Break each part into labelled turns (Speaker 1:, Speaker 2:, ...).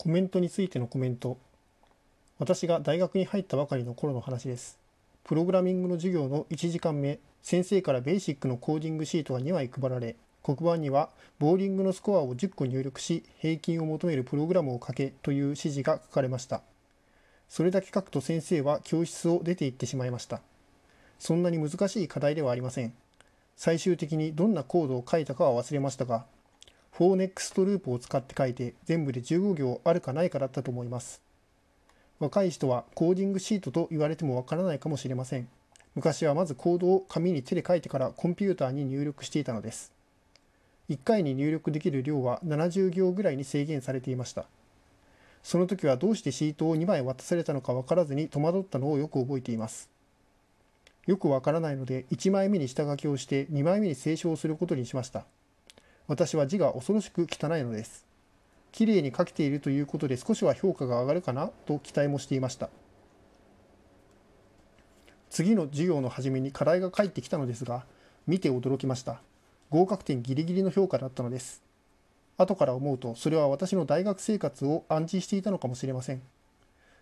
Speaker 1: コメントについてのコメント。私が大学に入ったばかりの頃の話です。プログラミングの授業の1時間目先生からベーシックのコーディングシートが2枚配られ黒板にはボーリングのスコアを10個入力し平均を求めるプログラムを書けという指示が書かれました。それだけ書くと先生は教室を出て行ってしまいました。そんなに難しい課題ではありません。最終的にどんなコードを書いたかは忘れましたが 4next ループを使って書いて全部で15行あるかないかだったと思います。若い人はコーディングシートと言われてもわからないかもしれません。昔はまずコードを紙に手で書いてからコンピューターに入力していたのです。1回に入力できる量は70行ぐらいに制限されていました。その時はどうしてシートを2枚渡されたのか分からずに戸惑ったのをよく覚えています。よくわからないので1枚目に下書きをして2枚目に清書をすることにしました。私は字が恐ろしく汚いのです。きれいに書けているということで少しは評価が上がるかなと期待もしていました。次の授業の初めに課題が返ってきたのですが、見て驚きました。合格点ギリギリの評価だったのです。後から思うと、それは私の大学生活を暗示していたのかもしれません。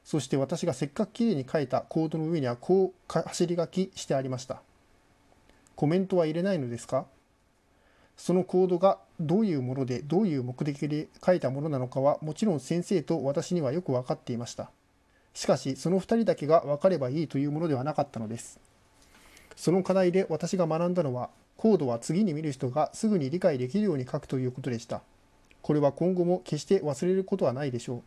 Speaker 1: そして私がせっかくきれいに書いたコードの上にはこう走り書きしてありました。コメントは入れないのですか？そのコードがどういうものでどういう目的で書いたものなのかはもちろん先生と私にはよく分かっていました。しかしその2人だけが分かればいいというものではなかったのです。その課題で私が学んだのはコードは次に見る人がすぐに理解できるように書くということでした。これは今後も決して忘れることはないでしょう。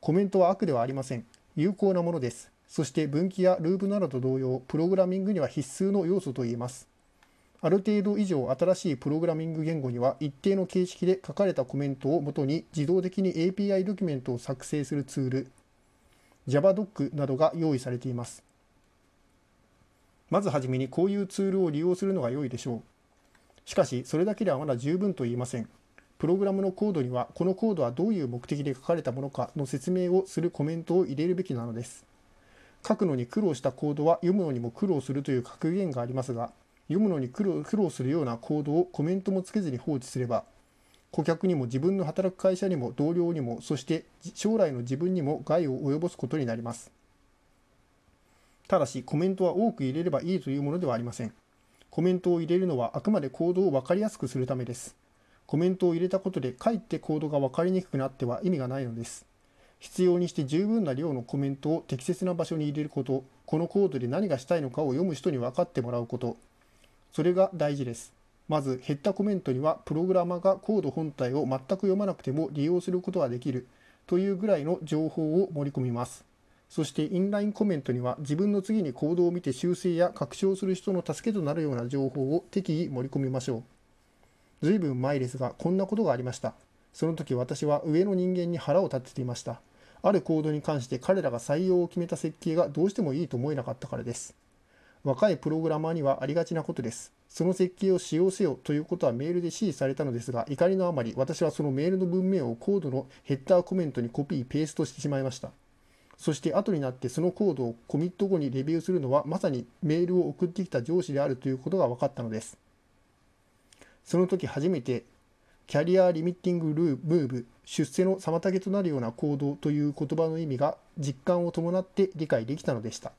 Speaker 1: コメントは悪ではありません。有効なものです。そして分岐やループなどと同様、プログラミングには必須の要素と言えます。ある程度以上新しいプログラミング言語には一定の形式で書かれたコメントをもとに自動的に API ドキュメントを作成するツール JavaDoc などが用意されています。まずはじめにこういうツールを利用するのが良いでしょう。しかし、それだけではまだ十分と言えません。プログラムのコードには、このコードはどういう目的で書かれたものかの説明をするコメントを入れるべきなのです。書くのに苦労したコードは読むのにも苦労するという格言がありますが、読むのに苦労苦労するようなコードをコメントもつけずに放置すれば顧客にも自分の働く会社にも同僚にもそして将来の自分にも害を及ぼすことになります。ただしコメントは多く入れればいいというものではありません。コメントを入れるのはあくまでコードを分かりやすくするためです。コメントを入れたことでかえってコードが分かりにくくなっては意味がないのです。必要にして十分な量のコメントを適切な場所に入れること。このコードで何がしたいのかを読む人に分かってもらうこと。それが大事です。まず、減ったコメントには、プログラマがコード本体を全く読まなくても利用することができるというぐらいの情報を盛り込みます。そして、インラインコメントには、自分の次にコードを見て修正や拡張する人の助けとなるような情報を適宜盛り込みましょう。ずいぶん前ですが、こんなことがありました。その時私は上の人間に腹を立てていました。あるコードに関して彼らが採用を決めた設計がどうしてもいいと思えなかったからです。若いプログラマーにはありがちなことです。その設計を使用せよということはメールで指示されたのですが、怒りのあまり私はそのメールの文面をコードのヘッダーコメントにコピー・ペーストしてしまいました。そして後になってそのコードをコミット後にレビューするのはまさにメールを送ってきた上司であるということが分かったのです。その時初めてキャリアリミッティングルームーブ出世の妨げとなるような行動という言葉の意味が実感を伴って理解できたのでした。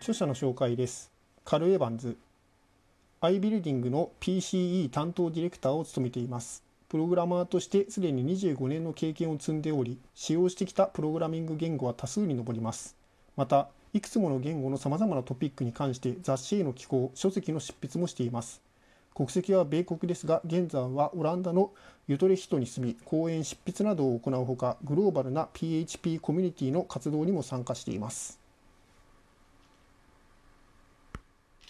Speaker 1: 著者の紹介です。カル・エヴァンズ。アイビルディングの PCE 担当ディレクターを務めています。プログラマーとしてすでに25年の経験を積んでおり、使用してきたプログラミング言語は多数に上ります。また、いくつもの言語のさまざまなトピックに関して雑誌への寄稿、書籍の執筆もしています。国籍は米国ですが、現在はオランダのユトレヒトに住み、講演執筆などを行うほか、グローバルな PHP コミュニティの活動にも参加しています。